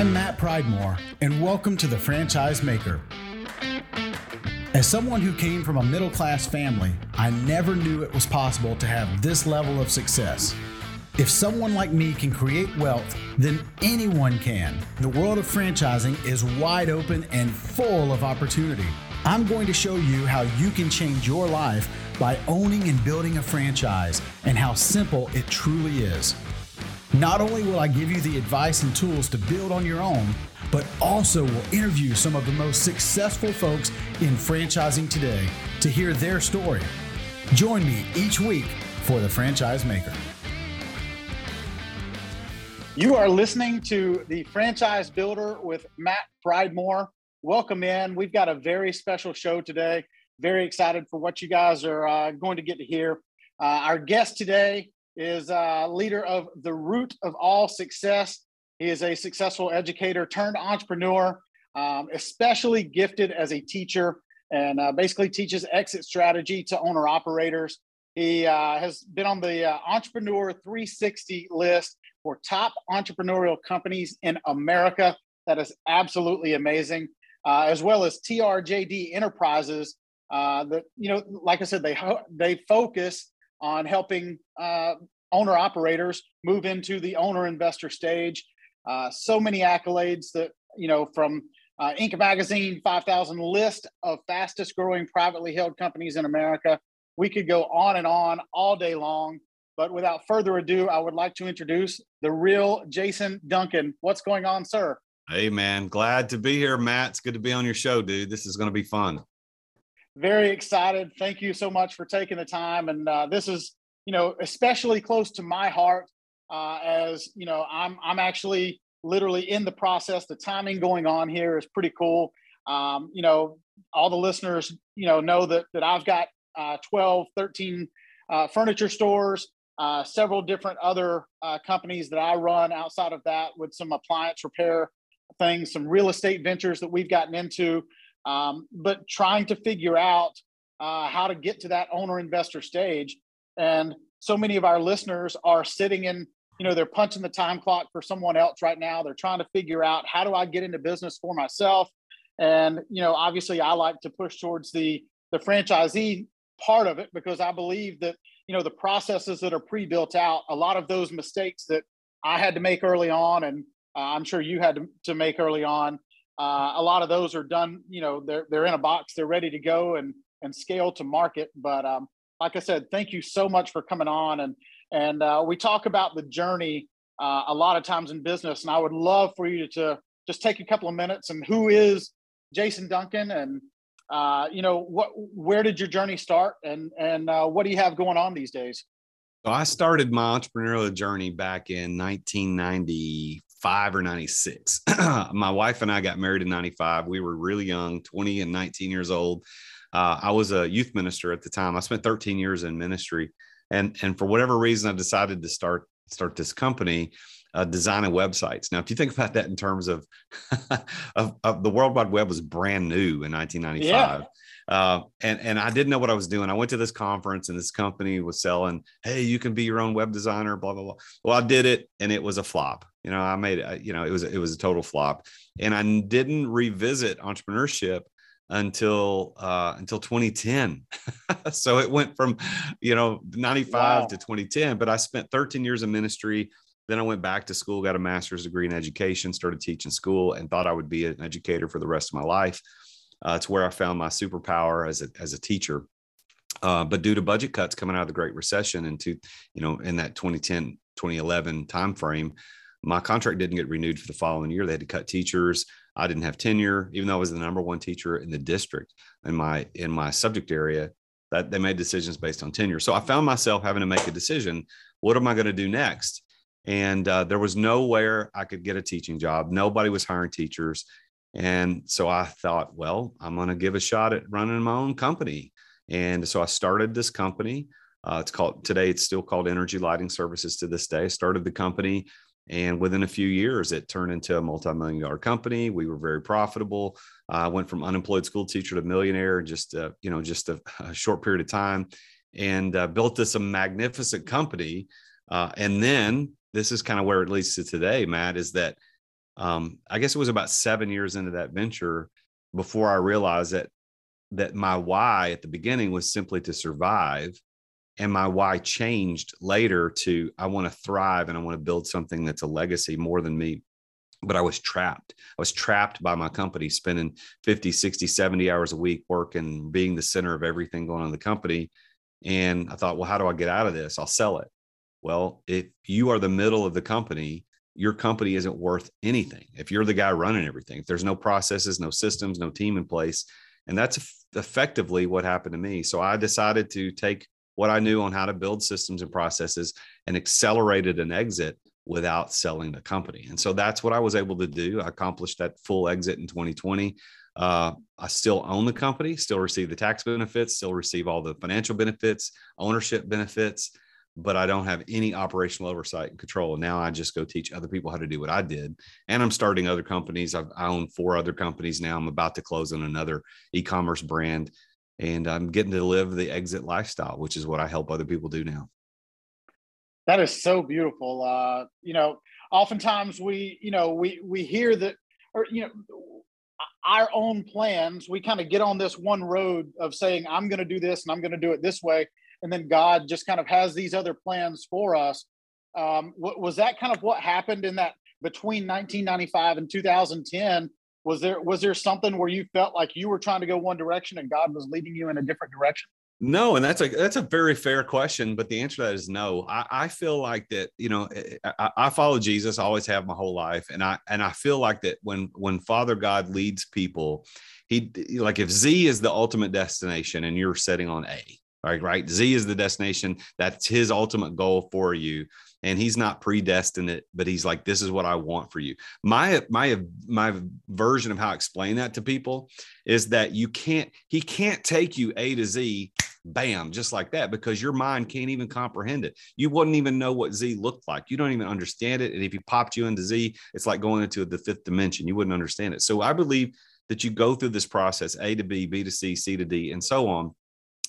I'm Matt Pridemore, and welcome to The Franchise Maker. As someone who came from a middle class family, I never knew it was possible to have this level of success. If someone like me can create wealth, then anyone can. The world of franchising is wide open and full of opportunity. I'm going to show you how you can change your life by owning and building a franchise and how simple it truly is. Not only will I give you the advice and tools to build on your own, but also will interview some of the most successful folks in franchising today to hear their story. Join me each week for The Franchise Maker. You are listening to the Franchise Builder with Matt Pridemore. Welcome in. We've got a very special show today. Very excited for what you guys are uh, going to get to hear. Uh, our guest today is uh, leader of the Root of All Success. He is a successful educator turned entrepreneur, um, especially gifted as a teacher, and uh, basically teaches exit strategy to owner operators. He uh, has been on the uh, Entrepreneur 360 list for top entrepreneurial companies in America. That is absolutely amazing uh, as well as TRJD Enterprises. That you know, like I said, they they focus on helping uh, owner operators move into the owner investor stage. Uh, so many accolades that you know from uh, Inc. Magazine 5,000 list of fastest growing privately held companies in America. We could go on and on all day long. But without further ado, I would like to introduce the real Jason Duncan. What's going on, sir? Hey, man. Glad to be here, Matt. It's good to be on your show, dude. This is going to be fun. Very excited. Thank you so much for taking the time. And uh, this is, you know, especially close to my heart uh, as, you know, I'm, I'm actually literally in the process. The timing going on here is pretty cool. Um, you know, all the listeners, you know, know that, that I've got uh, 12, 13 uh, furniture stores, uh, several different other uh, companies that I run outside of that with some appliance repair things, some real estate ventures that we've gotten into, um, but trying to figure out uh, how to get to that owner investor stage. And so many of our listeners are sitting in, you know, they're punching the time clock for someone else right now. They're trying to figure out how do I get into business for myself. And you know, obviously, I like to push towards the the franchisee part of it because I believe that you know the processes that are pre-built out, a lot of those mistakes that I had to make early on, and uh, I'm sure you had to, to make early on. Uh, a lot of those are done. You know, they're they're in a box, they're ready to go and and scale to market. But um, like I said, thank you so much for coming on and and uh, we talk about the journey uh, a lot of times in business, and I would love for you to just take a couple of minutes and who is Jason Duncan and uh, you know what where did your journey start and and uh, what do you have going on these days? So I started my entrepreneurial journey back in 1995 or 96. my wife and I got married in 95. We were really young, 20 and 19 years old. Uh, I was a youth minister at the time. I spent 13 years in ministry. And, and for whatever reason, I decided to start, start this company uh, designing websites. Now, if you think about that in terms of, of, of, the World Wide Web was brand new in 1995. Yeah. Uh, and and I didn't know what I was doing. I went to this conference and this company was selling, hey, you can be your own web designer, blah blah blah. Well, I did it and it was a flop. You know, I made it. You know, it was it was a total flop, and I didn't revisit entrepreneurship until uh, until 2010. so it went from you know 95 wow. to 2010. But I spent 13 years in ministry. Then I went back to school, got a master's degree in education, started teaching school, and thought I would be an educator for the rest of my life. Uh, it's where I found my superpower as a as a teacher. Uh, but due to budget cuts coming out of the Great Recession into you know in that 2010 2011 timeframe, my contract didn't get renewed for the following year. They had to cut teachers. I didn't have tenure, even though I was the number one teacher in the district in my in my subject area. That they made decisions based on tenure. So I found myself having to make a decision. What am I going to do next? And uh, there was nowhere I could get a teaching job. Nobody was hiring teachers. And so I thought, well, I'm going to give a shot at running my own company. And so I started this company. Uh, it's called today, it's still called Energy Lighting Services to this day. I started the company and within a few years, it turned into a multi-million dollar company. We were very profitable. I uh, went from unemployed school teacher to millionaire just uh, you know just a, a, short period of time, and uh, built this a magnificent company. Uh, and then this is kind of where it leads to today, Matt, is that um, I guess it was about seven years into that venture before I realized that that my why at the beginning was simply to survive, and my why changed later to I want to thrive and I want to build something that's a legacy more than me. But I was trapped. I was trapped by my company, spending 50, 60, 70 hours a week working, being the center of everything going on in the company. And I thought, well, how do I get out of this? I'll sell it. Well, if you are the middle of the company, your company isn't worth anything. If you're the guy running everything, if there's no processes, no systems, no team in place. And that's effectively what happened to me. So I decided to take what I knew on how to build systems and processes and accelerated an exit without selling the company. And so that's what I was able to do. I accomplished that full exit in 2020. Uh, I still own the company, still receive the tax benefits, still receive all the financial benefits, ownership benefits but I don't have any operational oversight and control. And now I just go teach other people how to do what I did. And I'm starting other companies. I've, I own four other companies now. I'm about to close on another e commerce brand. And I'm getting to live the exit lifestyle, which is what I help other people do now. That is so beautiful. Uh, you know, oftentimes we, you know, we we hear that, or you know, our own plans. We kind of get on this one road of saying, "I'm going to do this and I'm going to do it this way," and then God just kind of has these other plans for us. Um, was that kind of what happened in that between 1995 and 2010? Was there was there something where you felt like you were trying to go one direction and God was leading you in a different direction? No, and that's a that's a very fair question, but the answer to that is no. I, I feel like that, you know, eh, eh, I, I, follow Jesus, I always have my whole life, and I and I feel like that when when Father God leads people, he like if Z is the ultimate destination and you're setting on A, right right? Z is the destination. That's his ultimate goal for you. And he's not predestined but he's like this is what i want for you. My my my version of how i explain that to people is that you can't he can't take you a to z bam just like that because your mind can't even comprehend it. You wouldn't even know what z looked like. You don't even understand it. And if he popped you into z it's like going into the fifth dimension. You wouldn't understand it. So i believe that you go through this process a to b b to c c to d and so on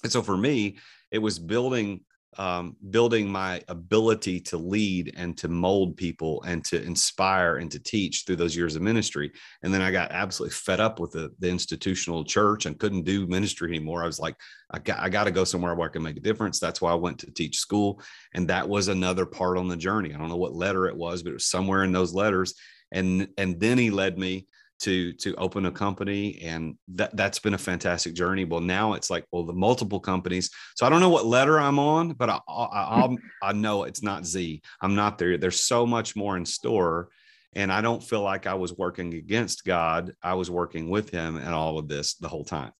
and so for me, it was building um, building my ability to lead and to mold people and to inspire and to teach through those years of ministry. And then I got absolutely fed up with the, the institutional church and couldn't do ministry anymore. I was like, I got, I got to go somewhere where I can make a difference. That's why I went to teach school. And that was another part on the journey. I don't know what letter it was, but it was somewhere in those letters. And, and then he led me to to open a company and that that's been a fantastic journey. Well now it's like well the multiple companies so i don't know what letter i'm on but i i i, I know it's not z. I'm not there. There's so much more in store and i don't feel like i was working against god. I was working with him and all of this the whole time.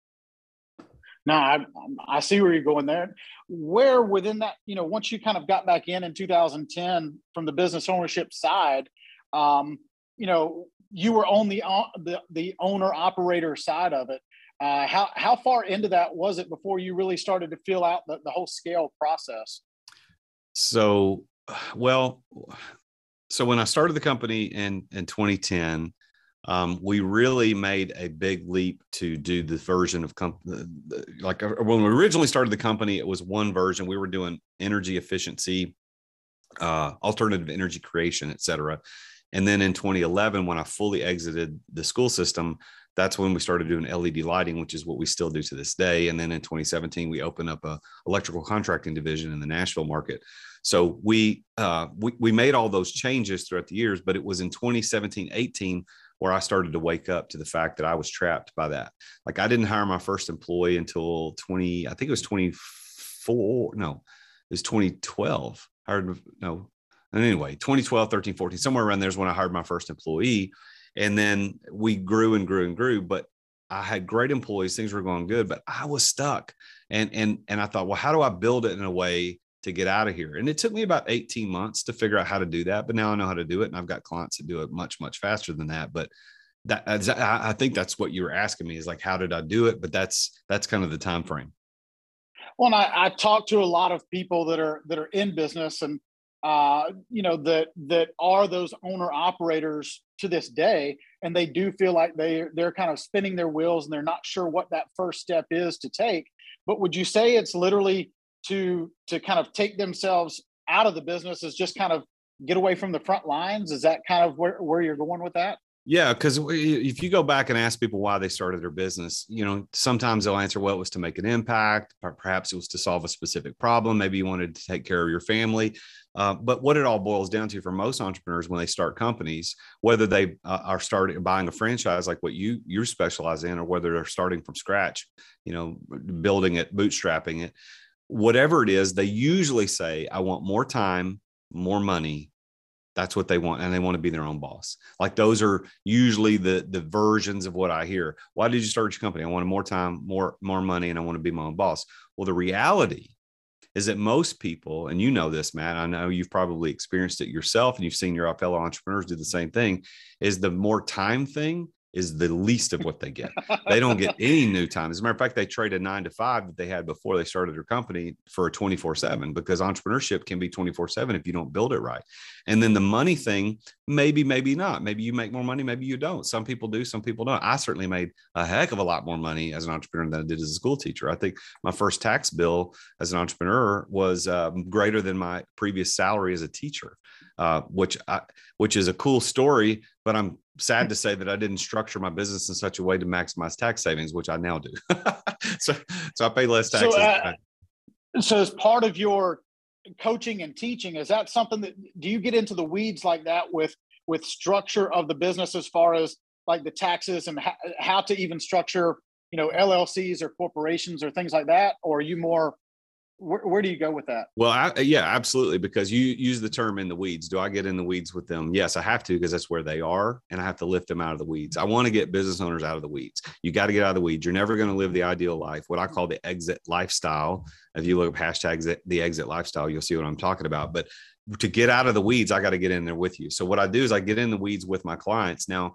No I, I see where you're going there. Where within that you know once you kind of got back in in 2010 from the business ownership side um, you know you were on the uh, the, the owner operator side of it. Uh, how how far into that was it before you really started to fill out the, the whole scale process? So, well, so when I started the company in in 2010, um, we really made a big leap to do the version of comp- like uh, when we originally started the company, it was one version. We were doing energy efficiency, uh, alternative energy creation, et cetera. And then in 2011, when I fully exited the school system, that's when we started doing LED lighting, which is what we still do to this day. And then in 2017, we opened up a electrical contracting division in the Nashville market. So we uh, we, we made all those changes throughout the years, but it was in 2017, 18 where I started to wake up to the fact that I was trapped by that. Like I didn't hire my first employee until 20, I think it was 24, no, it was 2012. I heard no, and anyway, 2012, 13, 14, somewhere around there is when I hired my first employee. And then we grew and grew and grew. But I had great employees, things were going good, but I was stuck. And and and I thought, well, how do I build it in a way to get out of here? And it took me about 18 months to figure out how to do that. But now I know how to do it. And I've got clients that do it much, much faster than that. But that I think that's what you were asking me is like, how did I do it? But that's that's kind of the time frame. Well, I, I talk to a lot of people that are that are in business and uh, you know that that are those owner operators to this day and they do feel like they they're kind of spinning their wheels and they're not sure what that first step is to take but would you say it's literally to to kind of take themselves out of the business is just kind of get away from the front lines? Is that kind of where, where you're going with that? Yeah, because if you go back and ask people why they started their business, you know, sometimes they'll answer, well, it was to make an impact. Perhaps it was to solve a specific problem. Maybe you wanted to take care of your family. Uh, but what it all boils down to for most entrepreneurs when they start companies, whether they uh, are starting buying a franchise like what you you specialize in, or whether they're starting from scratch, you know, building it, bootstrapping it, whatever it is, they usually say, "I want more time, more money, that's what they want and they want to be their own boss. Like those are usually the the versions of what i hear. Why did you start your company? I wanted more time more more money and i want to be my own boss. Well the reality is that most people and you know this matt i know you've probably experienced it yourself and you've seen your fellow entrepreneurs do the same thing is the more time thing is the least of what they get. they don't get any new time. As a matter of fact, they trade a nine to five that they had before they started their company for a 24 7 because entrepreneurship can be 24 7 if you don't build it right. And then the money thing, maybe, maybe not. Maybe you make more money, maybe you don't. Some people do, some people don't. I certainly made a heck of a lot more money as an entrepreneur than I did as a school teacher. I think my first tax bill as an entrepreneur was um, greater than my previous salary as a teacher. Uh, which I, which is a cool story. But I'm sad to say that I didn't structure my business in such a way to maximize tax savings, which I now do. so, so I pay less taxes. So, uh, so, as part of your coaching and teaching, is that something that do you get into the weeds like that with with structure of the business as far as like the taxes and how, how to even structure, you know, LLCs or corporations or things like that, or are you more where, where, do you go with that? Well, I, yeah, absolutely. Because you use the term in the weeds. Do I get in the weeds with them? Yes, I have to because that's where they are, and I have to lift them out of the weeds. I want to get business owners out of the weeds. You got to get out of the weeds. You're never going to live the ideal life, what I call the exit lifestyle. If you look up hashtags eh, the exit lifestyle, you'll see what I'm talking about. But to get out of the weeds, I got to get in there with you. So what I do is I get in the weeds with my clients. Now,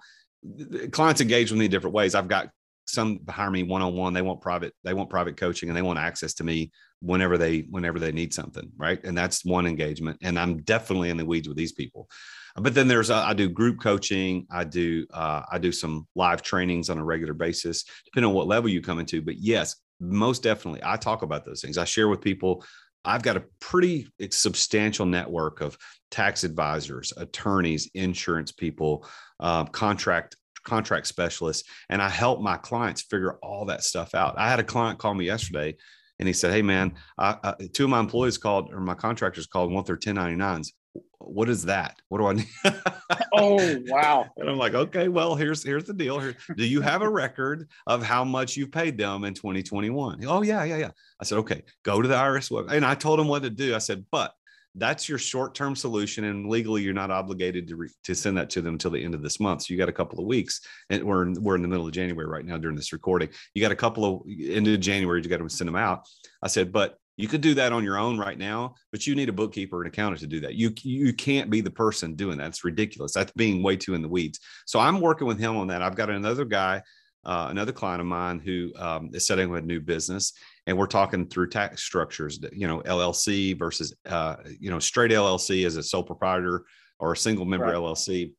clients engage with me in different ways. I've got some hire me one on one. They want private. They want private coaching, and they want access to me whenever they whenever they need something right? And that's one engagement and i'm definitely in the weeds with these people. But then there's uh, i do group coaching i do uh, i do some live trainings on a regular basis depending on what level you come into. But yes most definitely i talk about those things. I share with people i've got a pretty substantial network of tax advisors attorneys insurance people uh, contract contract specialists and i help my clients figure all that stuff out. I had a client call me yesterday and he said, "Hey, man, uh, two of my employees called or my contractors called and want their 1099s. What is that? What do I need?" oh, wow! And I'm like, "Okay, well, here's here's the deal. Here, do you have a record of how much you paid them in 2021?" Oh, yeah, yeah, yeah. I said, "Okay, go to the IRS web." And I told him what to do. I said, "But that's your short-term solution and legally you're not obligated to, re- to send that to them until the end of this month. So you got a couple of weeks and we're in, we're in the middle of january right now during this recording. You got a couple of end of january you got to send them out. I said but you could do that on your own right now but you need a bookkeeper and accountant to do that. You you can't be the person doing that. It's ridiculous. That's being way too in the weeds. So i'm working with him on that. I've got another guy uh, another client of mine who um, is setting up a new business and we're talking through tax structures you know llc versus uh, you know straight llc as a sole proprietor or a single member right. llc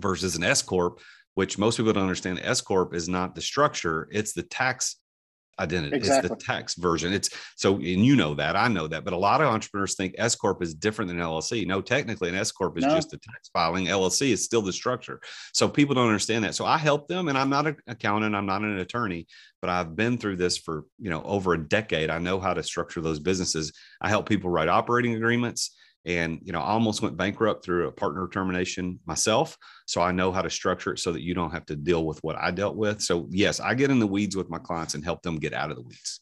versus an s corp which most people don't understand s corp is not the structure it's the tax identity. Exactly. It's the tax version. It's so, and you know that, I know that, but a lot of entrepreneurs think S corp is different than LLC. No, technically, an S corp is no. just a tax filing. LLC is still the structure. So people don't understand that. So I help them, and I'm not an accountant, I'm not an attorney, but I've been through this for you know over a decade. I know how to structure those businesses. I help people write operating agreements and you know i almost went bankrupt through a partner termination myself so i know how to structure it so that you don't have to deal with what i dealt with. So yes i get in the weeds with my clients and help them get out of the weeds.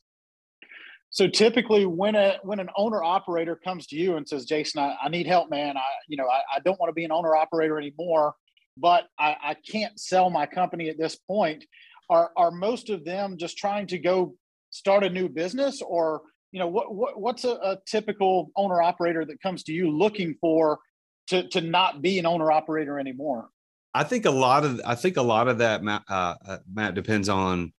So typically when a when an owner operator comes to you and says jason i, I need help man. I you know I, I don't want to be an owner operator anymore but I, I can't sell my company at this point are are most of them just trying to go start a new business or you know what, what what's a, a typical owner operator that comes to you looking for to to not be an owner operator anymore? I think a lot of i think a lot of that matt, uh, uh, matt depends on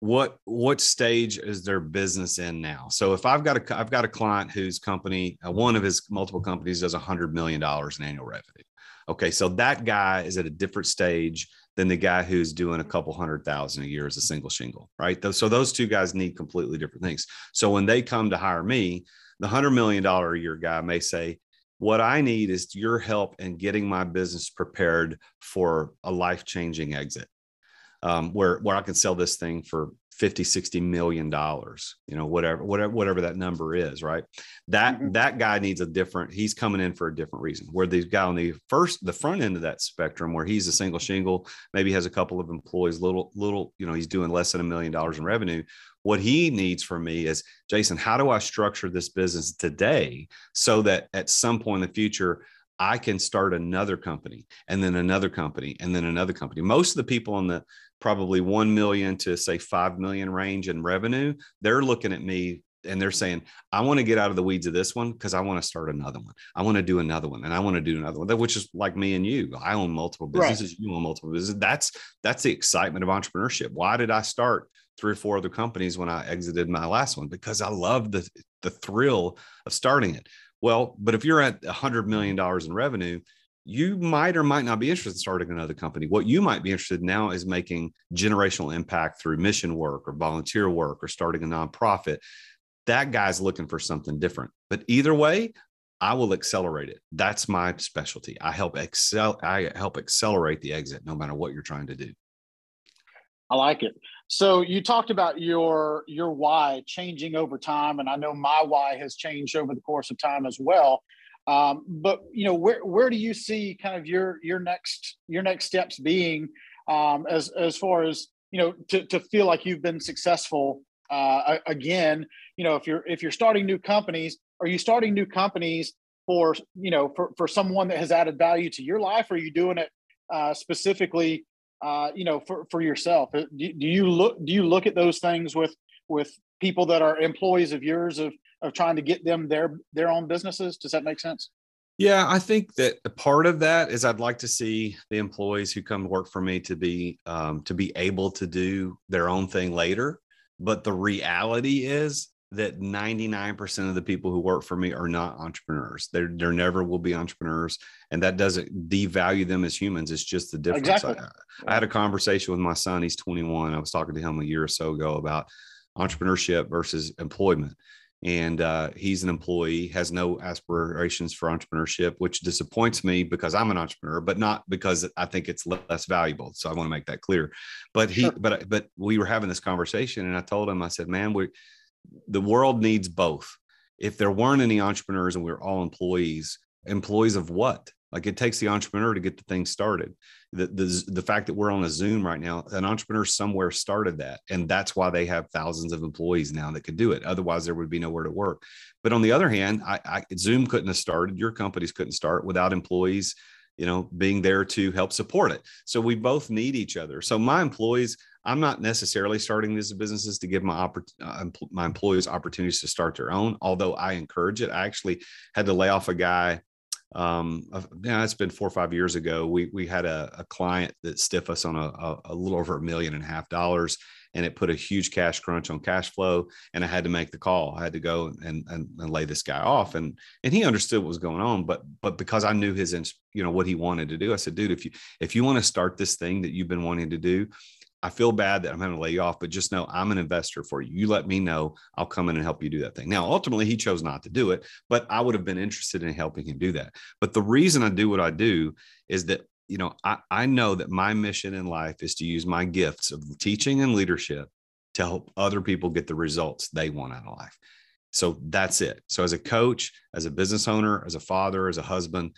what what stage is their business in now. So if i've got a i've got a client whose company uh, one of his multiple companies does a hundred million dollars in annual revenue. Okay so that guy is at a different stage than the guy who's doing a couple hundred thousand a year as a single shingle, right? So those two guys need completely different things. So when they come to hire me, the hundred million dollar a year guy may say, What I need is your help in getting my business prepared for a life changing exit um, where, where I can sell this thing for 50 60 million dollars you know whatever whatever whatever that number is right that mm-hmm. that guy needs a different he's coming in for a different reason where the guy on the first the front end of that spectrum where he's a single shingle maybe has a couple of employees little little you know he's doing less than a million dollars in revenue what he needs from me is jason how do i structure this business today so that at some point in the future I can start another company and then another company and then another company. Most of the people on the probably 1 million to say 5 million range in revenue, they're looking at me and they're saying, I want to get out of the weeds of this one because I want to start another one. I want to do another one and I want to do another one, which is like me and you. I own multiple businesses, right. you own multiple businesses. That's that's the excitement of entrepreneurship. Why did I start three or four other companies when I exited my last one? Because I love the the thrill of starting it. Well, but if you're at a hundred million dollars in revenue, you might or might not be interested in starting another company. What you might be interested in now is making generational impact through mission work or volunteer work or starting a nonprofit. That guy's looking for something different. But either way, I will accelerate it. That's my specialty. I help excel. I help accelerate the exit, no matter what you're trying to do. I like it. So you talked about your your why changing over time, and I know my why has changed over the course of time as well. Um, but you know, where where do you see kind of your your next your next steps being um, as as far as you know to to feel like you've been successful uh, again? You know, if you're if you're starting new companies, are you starting new companies for you know for for someone that has added value to your life? Or are you doing it uh, specifically? Uh, you know, for, for yourself, uh, do, do you look do you look at those things with with people that are employees of yours of of trying to get them their their own businesses does that make sense yeah i think that a part of that is i'd like to see the employees who come to work for me to be um, to be able to do their own thing later but the reality is that 99% of the people who work for me are not entrepreneurs. There, there never will be entrepreneurs. And that doesn't devalue them as humans. It's just the difference. Exactly. I, I, had a conversation with my son. He's 21. I was talking to him a year or so ago about entrepreneurship versus employment. And uh, he's an employee, has no aspirations for entrepreneurship, which disappoints me because I'm an entrepreneur, but not because I think it's less valuable. So I want to make that clear. But he, sure. but but we were having this conversation, and I told him, I said, "Man, we, the world needs both. If there weren't any entrepreneurs and we we're all employees, employees of what? Like it takes the entrepreneur to get the thing started. The, the, the fact that we're on a Zoom right now, an entrepreneur somewhere started that. And that's why they have thousands of employees now that could do it. Otherwise, there would be nowhere to work. But on the other hand, I, I, Zoom couldn't have started, your companies couldn't start without employees, you know, being there to help support it. So we both need each other. So my employees, I'm not necessarily starting these businesses to give my uh, my employees opportunities to start their own. Although I encourage it, I actually had to lay off a guy um yeah it's been four or five years ago we we had a, a client that stiff us on a, a, a, little over a million and a half dollars and it put a huge cash crunch on cash flow and i had to make the call. I had to go and and, and lay this guy off and and he understood what was going on but but because i knew his you know what he wanted to do i said dude if you if you want to start this thing that you've been wanting to do I feel bad that I'm having to lay you off, but just know I'm an investor for you. You let me know. I'll come in and help you do that thing. Now, ultimately, he chose not to do it, but I would have been interested in helping him do that. But the reason I do what I do is that, you know, I, I know that my mission in life is to use my gifts of teaching and leadership to help other people get the results they want out of life. So that's it. So, as a coach, as a business owner, as a father, as a husband,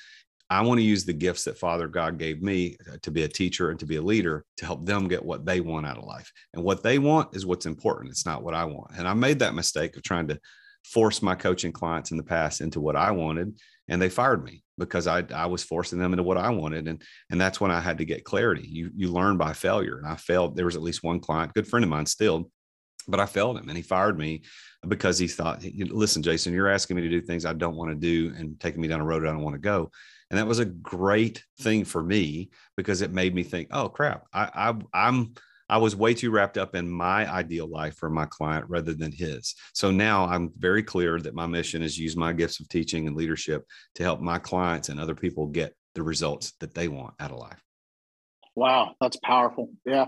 I want to use the gifts that Father God gave me uh, to be a teacher and to be a leader to help them get what they want out of life. And what they want is what's important. It's not what I want. And I made that mistake of trying to force my coaching clients in the past into what I wanted. And they fired me because I, I was forcing them into what I wanted. And, and that's when I had to get clarity. You, you learn by failure. And I failed. There was at least one client, good friend of mine still, but I failed him and he fired me because he thought, listen, Jason, you're asking me to do things I don't want to do and taking me down a road I don't want to go. And that was a great thing for me because it made me think, oh crap, I, I I'm I was way too wrapped up in my ideal life for my client rather than his. So now I'm very clear that my mission is use my gifts of teaching and leadership to help my clients and other people get the results that they want out of life. Wow, that's powerful. Yeah.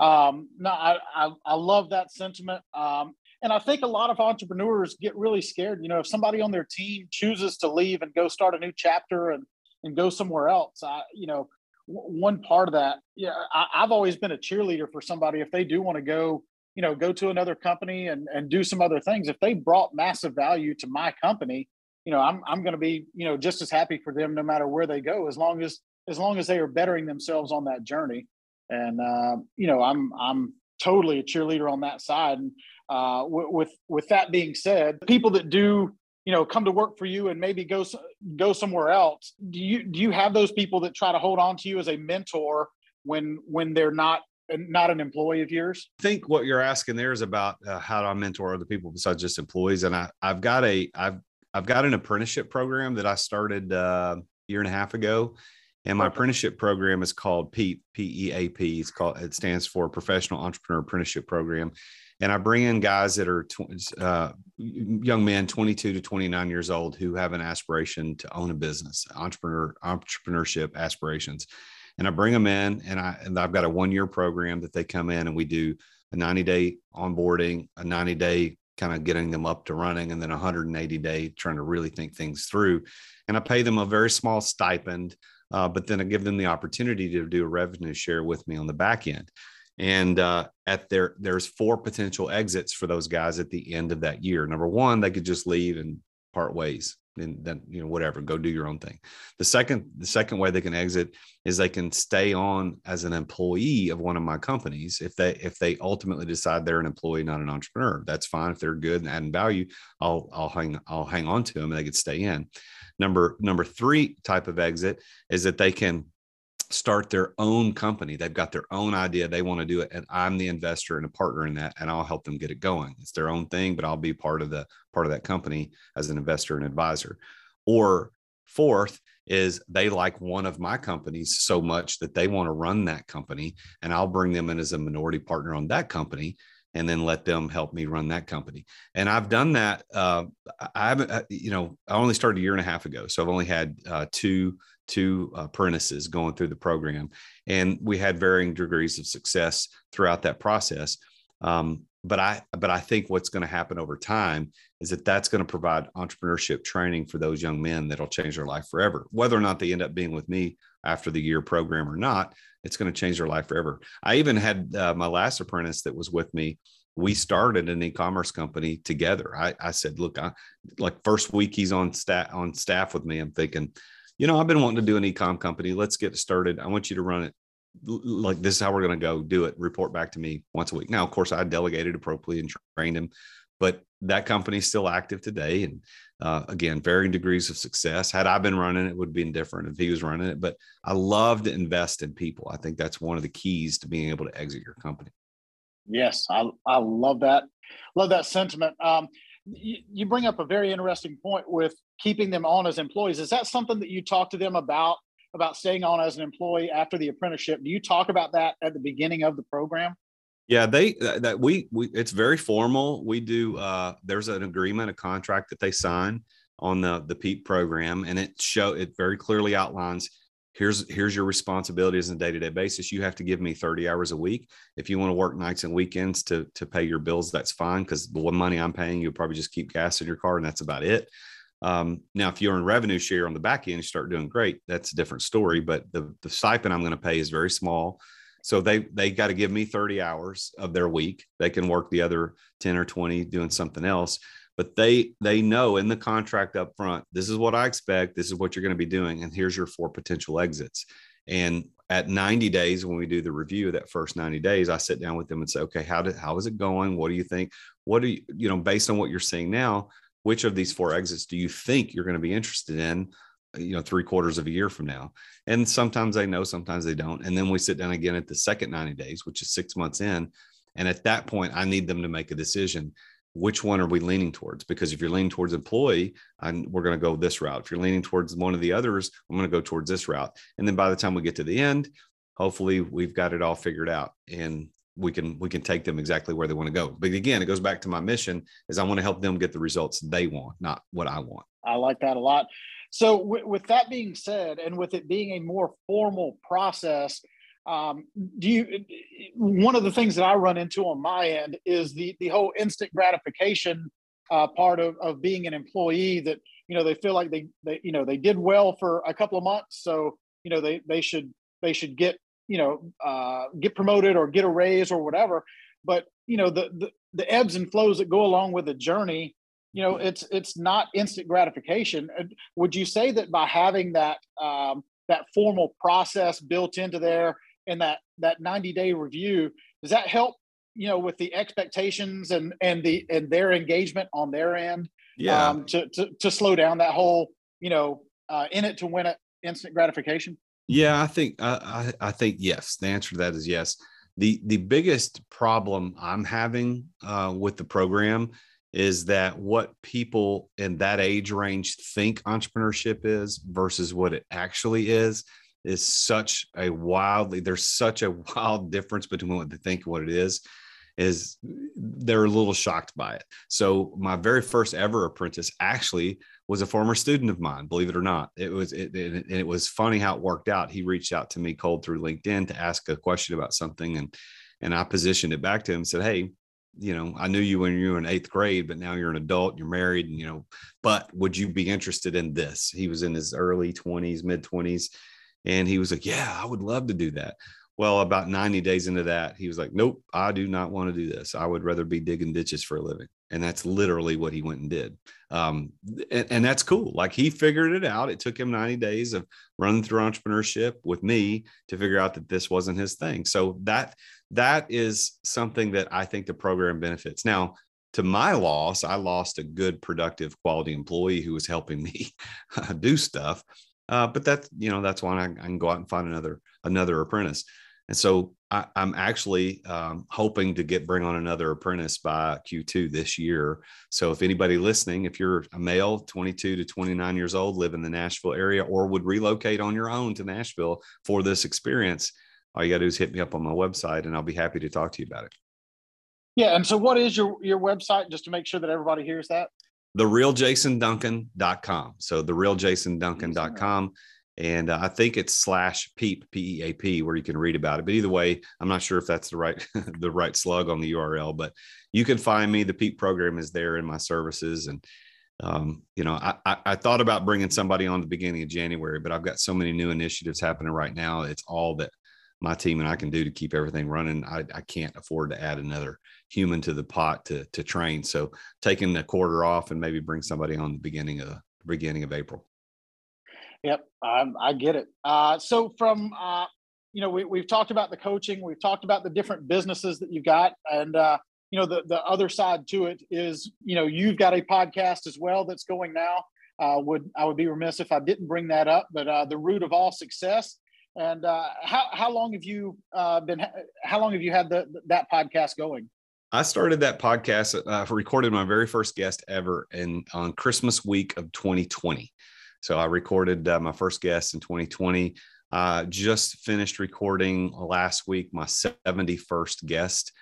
Um, no, I, I, I love that sentiment. Um, and I think a lot of entrepreneurs get really scared. You know, if somebody on their team chooses to leave and go start a new chapter and and go somewhere else, I, you know, w- one part of that, yeah, I, I've always been a cheerleader for somebody if they do want to go, you know, go to another company and and do some other things. If they brought massive value to my company, you know, I'm I'm going to be, you know, just as happy for them no matter where they go, as long as as long as they are bettering themselves on that journey. And uh, you know, I'm I'm totally a cheerleader on that side. And uh, with with that being said, people that do you know come to work for you and maybe go go somewhere else, do you do you have those people that try to hold on to you as a mentor when when they're not not an employee of yours? I think what you're asking there is about uh, how do I mentor other people besides just employees, and I I've got a I've I've got an apprenticeship program that I started uh, a year and a half ago. And my apprenticeship program is called PEAP, P-E-A-P. It's called, it stands for Professional Entrepreneur Apprenticeship Program. And I bring in guys that are tw- uh, young men, 22 to 29 years old, who have an aspiration to own a business, entrepreneur, entrepreneurship aspirations. And I bring them in and I, and I've got a one year program that they come in and we do a 90 day onboarding, a 90 day kind of getting them up to running and then 180 day trying to really think things through and i pay them a very small stipend uh, but then i give them the opportunity to do a revenue share with me on the back end and uh, at their there's four potential exits for those guys at the end of that year. Number one they could just leave and part ways and then you know whatever go do your own thing. The second the second way they can exit is they can stay on as an employee of one of my companies if they if they ultimately decide they're an employee not an entrepreneur. That's fine. If they're good and adding value i'll i'll hang i'll hang on to them and they could stay in. Number number three type of exit is that they can start their own company. They've got their own idea. They want to do it. And I'm the investor and a partner in that. And I'll help them get it going. It's their own thing, but I'll be part of the part of that company as an investor and advisor. Or fourth is they like one of my companies so much that they want to run that company. And I'll bring them in as a minority partner on that company and then let them help me run that company. And I've done that. Uh, I haven't, uh, you know, I only started a year and a half ago. So I've only had uh, two two apprentices going through the program, and we had varying degrees of success throughout that process. Um, but I but I think what's going to happen over time is that that's going to provide entrepreneurship training for those young men that'll change their life forever. Whether or not they end up being with me after the year program or not, it's going to change their life forever. I even had uh, my last apprentice that was with me. We started an e-commerce company together. I, I said, look, I, like first week he's on staff on staff with me. I'm thinking, you know, I've been wanting to do an e-com company. Let's get started. I want you to run it like this is how we're going to go do it. Report back to me once a week. Now, of course, I delegated appropriately and trained him, but that company is still active today. And uh, again, varying degrees of success. Had I been running it, it would have been different if he was running it. But I love to invest in people. I think that's one of the keys to being able to exit your company. Yes, I, I love that. Love that sentiment. Um, you bring up a very interesting point with keeping them on as employees. Is that something that you talk to them about about staying on as an employee after the apprenticeship? Do you talk about that at the beginning of the program? Yeah, they that we we it's very formal. We do uh there's an agreement, a contract that they sign on the the PEAP program and it show it very clearly outlines here's here's your responsibilities on a day-to-day basis. You have to give me 30 hours a week. If you want to work nights and weekends to to pay your bills that's fine because the money i'm paying you'll probably just keep gas in your car and that's about it. Um, now if you're in revenue share on the back end you start doing great that's a different story but the the stipend i'm going to pay is very small. So they they got to give me 30 hours of their week. They can work the other 10 or 20 doing something else but they they know in the contract up front this is what i expect this is what you're going to be doing and here's your four potential exits. And at 90 days when we do the review of that first 90 days i sit down with them and say okay how did how is it going? What do you think? What do you you know based on what you're seeing now which of these four exits do you think you're going to be interested in you know three quarters of a year from now? And sometimes they know sometimes they don't. And then we sit down again at the second 90 days which is six months in. And at that point i need them to make a decision which one are we leaning towards? Because if you're leaning towards employee, and we're going to go this route. If you're leaning towards one of the others, I'm going to go towards this route. And then by the time we get to the end, hopefully we've got it all figured out and we can we can take them exactly where they want to go. But again, it goes back to my mission is I want to help them get the results they want, not what I want. I like that a lot. So with that being said, and with it being a more formal process, um, do you one of the things that i run into on my end is the the whole instant gratification uh, part of, of being an employee that you know they feel like they they you know they did well for a couple of months. So you know they they should they should get you know uh, get promoted or get a raise or whatever. But you know the, the the ebbs and flows that go along with the journey you know it's it's not instant gratification. Would you say that by having that um, that formal process built into there and that that 90 day review does that help you know with the expectations and and the and their engagement on their end? Yeah. Um, to, to to slow down that whole you know uh, in it to win it instant gratification? Yeah i think I, I think yes. The answer to that is yes. The the biggest problem i'm having uh, with the program is that what people in that age range think entrepreneurship is versus what it actually is is such a wildly there's such a wild difference between what they think and what it is is they're a little shocked by it so my very first ever apprentice actually was a former student of mine believe it or not it was it, it, it was funny how it worked out he reached out to me cold through linkedin to ask a question about something and and i positioned it back to him and said hey you know, I knew you when you were in eighth grade, but now you're an adult, you're married, and you know, but would you be interested in this? He was in his early 20s, mid 20s. And he was like, Yeah, I would love to do that. Well, about 90 days into that, he was like, Nope, I do not want to do this. I would rather be digging ditches for a living. And that's literally what he went and did. Um, and, and that's cool. Like he figured it out. It took him 90 days of running through entrepreneurship with me to figure out that this wasn't his thing. So that that is something that I think the program benefits. Now, to my loss, I lost a good, productive, quality employee who was helping me do stuff. Uh, but that's you know that's why I, I, can go out and find another another apprentice. And so I, am actually um, hoping to get bring on another apprentice by Q2 this year. So if anybody listening, if you're a male, 22 to 29 years old, live in the Nashville area, or would relocate on your own to Nashville for this experience, all you got to do is hit me up on my website and I'll be happy to talk to you about it. Yeah. And so what is your, your website just to make sure that everybody hears that? TheRealJasonDuncan.com. So TheRealJasonDuncan.com. And uh, I think it's slash peep, P E A P, where you can read about it. But either way, I'm not sure if that's the right the right slug on the URL, but you can find me. The Peep program is there in my services. And um, you know, I, I, I, thought about bringing somebody on the beginning of January, but I've got so many new initiatives happening right now. It's all that my team and I can do to keep everything running. I, I can't afford to add another human to the pot to to train. So taking a quarter off and maybe bring somebody on the beginning of beginning of April. Yep, um, I get it. Uh, so from uh, you know we, we've talked about the coaching, we've talked about the different businesses that you've got, and uh, you know the the other side to it is you know you've got a podcast as well that's going now. Uh, would I would be remiss if I didn't bring that up, but uh, the root of all success and uh, how how long have you been? How long have you had the that podcast going? I started that podcast. I uh, recorded my very first guest ever, in on Christmas week of 2020. So I recorded uh, my first guest in 2020. Uh, just finished recording last week my 71st guest.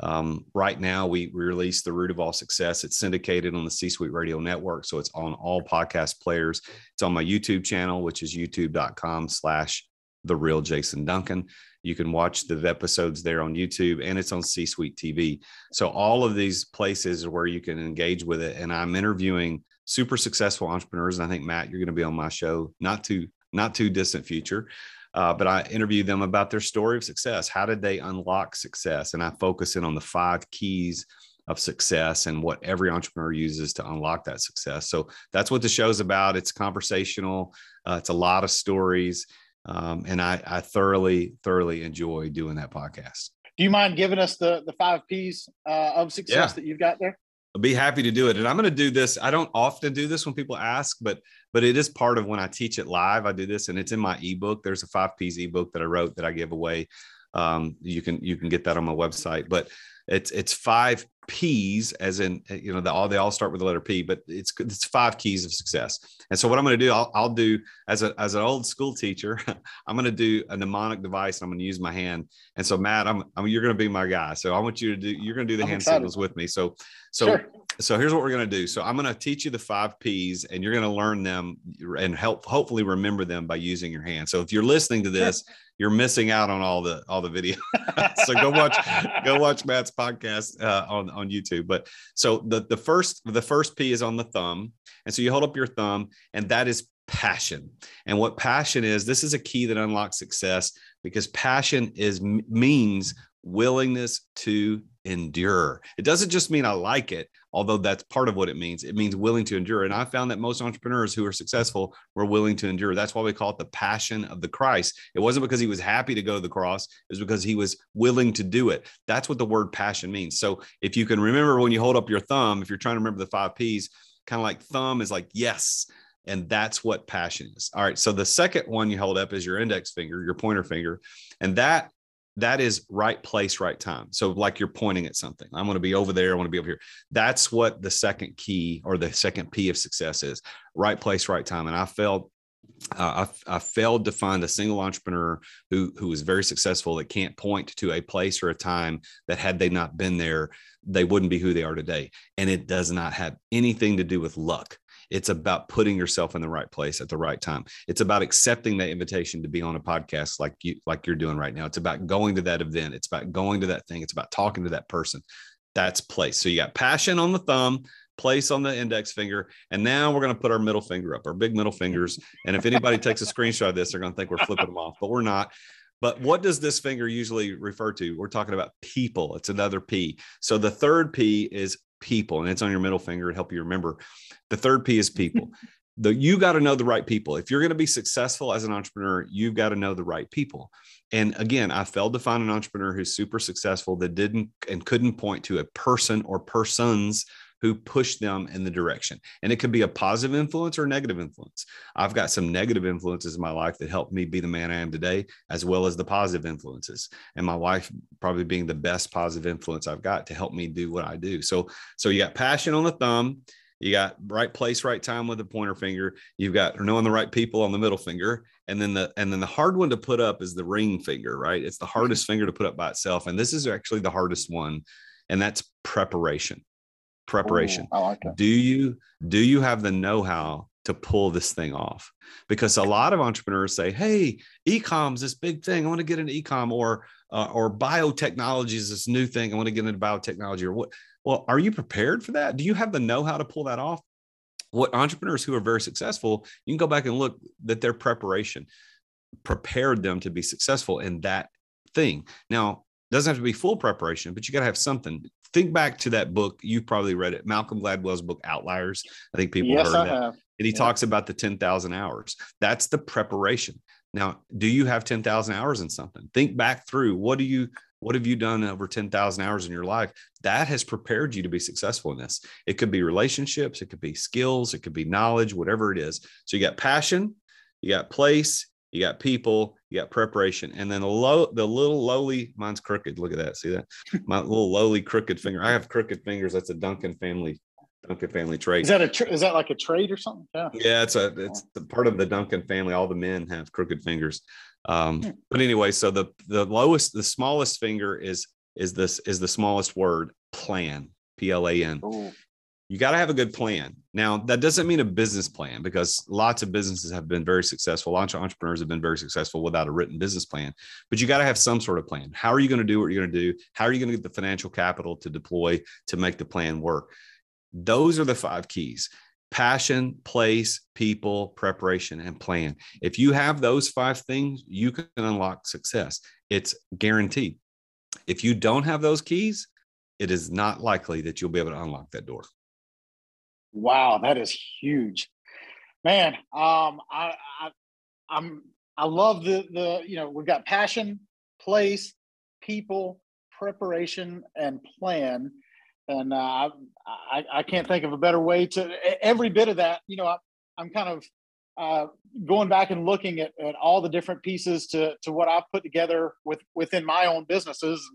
Um, right now, we, released the root of all success. It's syndicated on the C Suite Radio Network, so it's on all podcast players. It's on my YouTube channel, which is youtube.com/slash the real Jason Duncan. You can watch the episodes there on YouTube and it's on C Suite TV. So, all of these places where you can engage with it. And I'm interviewing super successful entrepreneurs. And I think, Matt, you're going to be on my show not too, not too distant future. Uh, but I interview them about their story of success. How did they unlock success? And I focus in on the five keys of success and what every entrepreneur uses to unlock that success. So that's what the show's about. It's conversational. Uh, it's a lot of stories. Um, and I, I thoroughly, thoroughly enjoy doing that podcast. Do you mind giving us the the five P's uh, of success yeah. that you've got there? I'll be happy to do it. And I'm going to do this. I don't often do this when people ask, but but it is part of when I teach it live. I do this, and it's in my ebook. There's a five P's ebook that I wrote that I give away. Um, you can you can get that on my website. But it's it's five P's, as in you know, the, all they all start with the letter P, but it's it's five keys of success. And so what I'm going to do, I'll, I'll do as a as an old school teacher, I'm going to do a mnemonic device. And I'm going to use my hand. And so Matt, I'm, I'm you're going to be my guy. So I want you to do you're going to do the I'm hand excited. signals with me. So so sure. so here's what we're going to do. So I'm going to teach you the five P's, and you're going to learn them and help hopefully remember them by using your hand. So if you're listening to this. Sure you're missing out on all the all the video. so go watch go watch Matt's podcast uh, on on YouTube. But so the the first the first P is on the thumb, and so you hold up your thumb, and that is passion. And what passion is, this is a key that unlocks success because passion is means willingness to endure. It doesn't just mean I like it, although that's part of what it means. It means willing to endure. And I found that most entrepreneurs who are successful were willing to endure. That's why we call it the passion of the Christ. It wasn't because he was happy to go to the cross, it was because he was willing to do it. That's what the word passion means. So if you can remember when you hold up your thumb, if you're trying to remember the five P's, kind of like thumb is like yes. And that's what passion is. All right. So the second one you hold up is your index finger, your pointer finger. And that that is right place, right time. So, like you're pointing at something, I'm going to be over there, I want to be over here. That's what the second key or the second P of success is right place, right time. And I felt uh, I, I, failed to find a single entrepreneur who who was very successful that can't point to a place or a time that had they not been there, they wouldn't be who they are today. And it does not have anything to do with luck. It's about putting yourself in the right place at the right time. It's about accepting that invitation to be on a podcast like you like you're doing right now. It's about going to that event. It's about going to that thing. It's about talking to that person. That's place. So you got passion on the thumb, place on the index finger, and now we're going to put our middle finger up, our big middle fingers. And if anybody takes a screenshot of this, they're going to think we're flipping them off, but we're not. But what does this finger usually refer to? We're talking about people. It's another P. So the third P is people, and it's on your middle finger to help you remember. The third P is people. the you got to know the right people. If you're going to be successful as an entrepreneur, you've got to know the right people. And again, I failed to find an entrepreneur who's super successful that didn't and couldn't point to a person or persons who push them in the direction. And it could be a positive influence or a negative influence. I've got some negative influences in my life that helped me be the man I am today, as well as the positive influences. And my wife probably being the best positive influence I've got to help me do what I do. So, so you got passion on the thumb. You got right place, right time with the pointer finger. You've got knowing the right people on the middle finger, and then the and then the hard one to put up is the ring finger. Right, it's the mm-hmm. hardest finger to put up by itself, and this is actually the hardest one, and that's preparation preparation. Ooh, like do you do you have the know-how to pull this thing off? Because a lot of entrepreneurs say, "Hey, ecom's this big thing. I want to get into ecom," or uh, or biotechnology is this new thing. I want to get into biotechnology, or what? Well, are you prepared for that? Do you have the know-how to pull that off? What entrepreneurs who are very successful, you can go back and look that their preparation prepared them to be successful in that thing. Now, doesn't have to be full preparation, but you got to have something think back to that book. You've probably read it, Malcolm Gladwell's book, Outliers. I think people yes, heard I that. Have. And he yeah. talks about the 10,000 hours. That's the preparation. Now, do you have 10,000 hours in something? Think back through what do you what have you done over 10,000 hours in your life that has prepared you to be successful in this? It could be relationships, it could be skills, it could be knowledge, whatever it is. So you got passion, you got place, you got people, you got preparation, and then the low, the little lowly, mine's crooked. Look at that. See that? My little lowly crooked finger. I have crooked fingers. That's a Duncan family, Duncan family trait. Is that a tra- is that like a trait or something? Yeah. Yeah, it's a it's a part of the Duncan family. All the men have crooked fingers. Um, hmm. but anyway, so the the lowest, the smallest finger is is this is the smallest word plan. P L A N you got to have a good plan. Now, that doesn't mean a business plan because lots of businesses have been very successful. Lots of entrepreneurs have been very successful without a written business plan, but you got to have some sort of plan. How are you going to do what you're going to do? How are you going to get the financial capital to deploy to make the plan work? Those are the five keys passion, place, people, preparation, and plan. If you have those five things, you can unlock success. It's guaranteed. If you don't have those keys, it is not likely that you'll be able to unlock that door. Wow, that is huge, man. Um, I, I I'm I love the the you know we've got passion, place, people, preparation, and plan, and uh, I I can't think of a better way to every bit of that. You know, I, I'm kind of uh, going back and looking at, at all the different pieces to to what I've put together with within my own businesses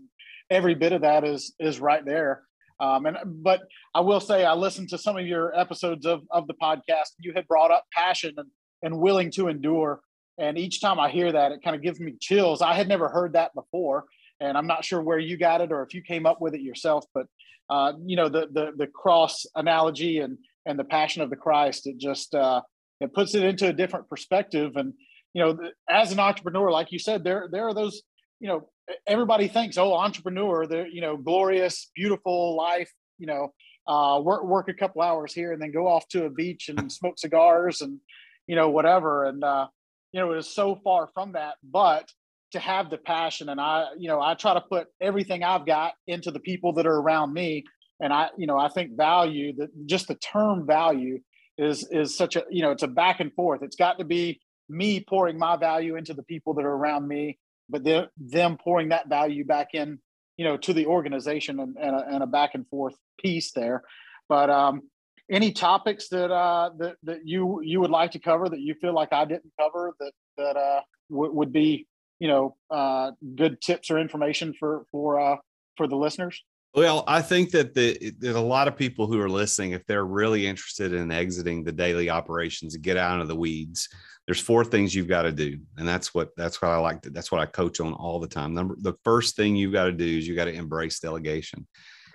every bit of that is is right there. Um, and but I will say I listened to some of your episodes of of the podcast. You had brought up passion and and willing to endure. And each time I hear that, it kind of gives me chills. I had never heard that before, and I'm not sure where you got it or if you came up with it yourself. But uh, you know, the the the cross analogy and and the passion of the Christ, it just uh, it puts it into a different perspective. And you know, as an entrepreneur, like you said, there there are those. You know, everybody thinks, oh, entrepreneur, the you know, glorious, beautiful life. You know, uh, work work a couple hours here and then go off to a beach and smoke cigars and you know whatever. And uh, you know, it is so far from that. But to have the passion and i you know i try to put everything i've got into the people that are around me and i you know i think value that just the term value is is such a you know it's a back and forth it's got to be me pouring my value into the people that are around me but them pouring that value back in you know to the organization and, and, a, and a back and forth piece there but um any topics that uh that, that you you would like to cover that you feel like i didn't cover that that uh w- would be you know uh, good tips or information for for uh, for the listeners? Well, I think that the, there's a lot of people who are listening, if they're really interested in exiting the daily operations and get out of the weeds, there's four things you've got to do. And that's what, that's what I like. To, that's what I coach on all the time. Number, the first thing you've got to do is you got to embrace delegation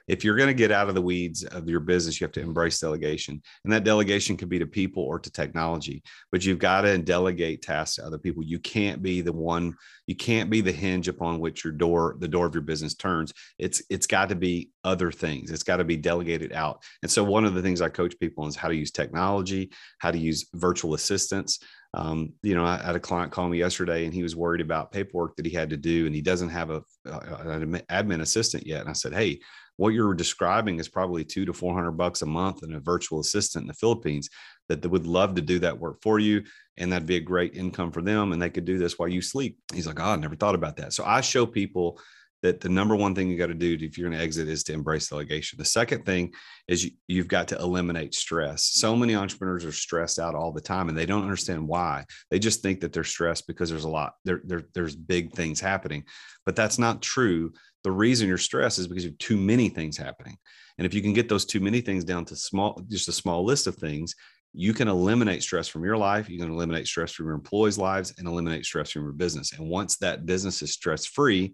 if you're going to get out of the weeds of your business, you have to embrace delegation. And that delegation can be to people or to technology, but you've got to delegate tasks to other people. You can't be the one, you can't be the hinge upon which your door, the door of your business turns. It's it's got to be other things. It's got to be delegated out. And so one of the things I coach people on is how to use technology, how to use virtual assistants. Um, you know, I had a client call me yesterday and he was worried about paperwork that he had to do and he doesn't have a, an admin assistant yet. And I said, Hey, what you're describing is probably two to 400 bucks a month and a virtual assistant in the Philippines that would love to do that work for you. And that'd be a great income for them. And they could do this while you sleep. He's like, oh, I never thought about that. So I show people that the number one thing you got to do if you're going to exit is to embrace delegation. The second thing is you, have got to eliminate stress. So many entrepreneurs are stressed out all the time and they don't understand why. They just think that they're stressed because there's a lot, there, there, there's big things happening, but that's not true. The reason you're stressed is because you have too many things happening. And if you can get those too many things down to small, just a small list of things, you can eliminate stress from your life. You can eliminate stress from your employees' lives and eliminate stress from your business. And once that business is stress free,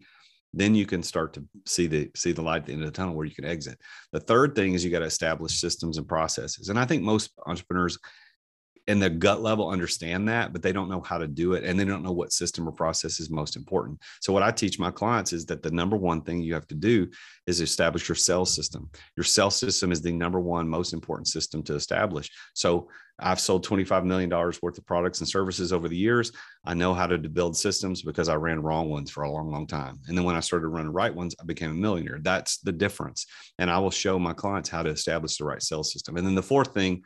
then you can start to see the see the light at the end of the tunnel where you can exit. The third thing is you got to establish systems and processes. And I think most entrepreneurs and the gut level understand that, but they don't know how to do it. And they don't know what system or process is most important. So, what I teach my clients is that the number one thing you have to do is establish your sales system. Your sales system is the number one most important system to establish. So, I've sold $25 million worth of products and services over the years. I know how to build systems because I ran wrong ones for a long, long time. And then when I started running right ones, I became a millionaire. That's the difference. And I will show my clients how to establish the right sales system. And then the fourth thing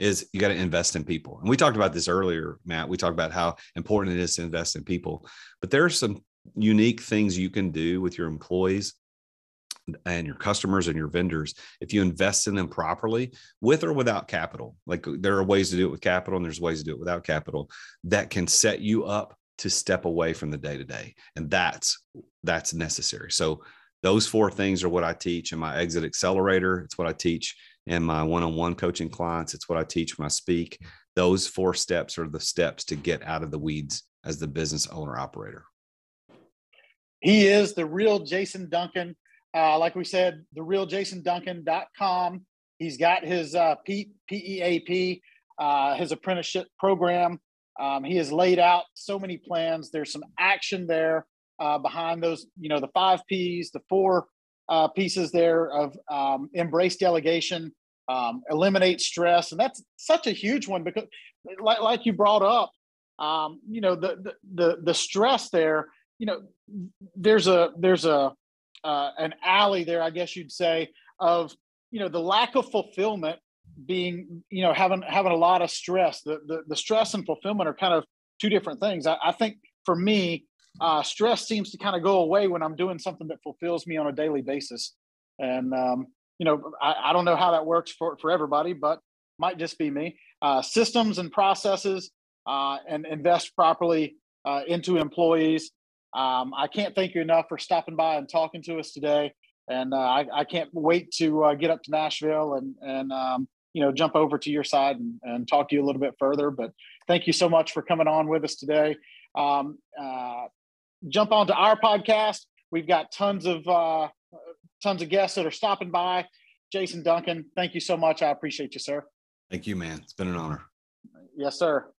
is you got to invest in people. And we talked about this earlier, Matt. We talked about how important it is to invest in people, but there are some unique things you can do with your employees and your customers and your vendors if you invest in them properly with or without capital. Like there are ways to do it with capital and there's ways to do it without capital that can set you up to step away from the day to day and that's that's necessary. So those four things are what i teach in my exit accelerator. It's what i teach and my one-on-one coaching clients it's what i teach when i speak. Those four steps are the steps to get out of the weeds as the business owner operator. He is the real jason duncan. Uh, like we said the real jasonduncan.com he's got his uh, P- peap uh, his apprenticeship program. Um, he has laid out so many plans. There's some action there uh, behind those you know the five p's the four uh, pieces there of um, embrace delegation, um, eliminate stress, and that's such a huge one because, like, like you brought up, um, you know, the, the, the the stress there. You know, there's a there's a uh, an alley there, I guess you'd say, of you know the lack of fulfillment being you know having having a lot of stress. The the, the stress and fulfillment are kind of two different things. I, I think for me, uh, stress seems to kind of go away when I'm doing something that fulfills me on a daily basis. And, um, you know, I, I, don't know how that works for, for everybody, but might just be me. Uh, systems and processes uh, and invest properly uh, into employees. um, I can't thank you enough for stopping by and talking to us today. And uh, I, I, can't wait to uh, get up to Nashville and and um, you know jump over to your side and, and talk to you a little bit further. But thank you so much for coming on with us today. Um, uh, jump onto our podcast. We've got tons of uh, tons of guests that are stopping by. Jason Duncan, thank you so much. I appreciate you, sir. Thank you, man. It's been an honor. Yes, sir.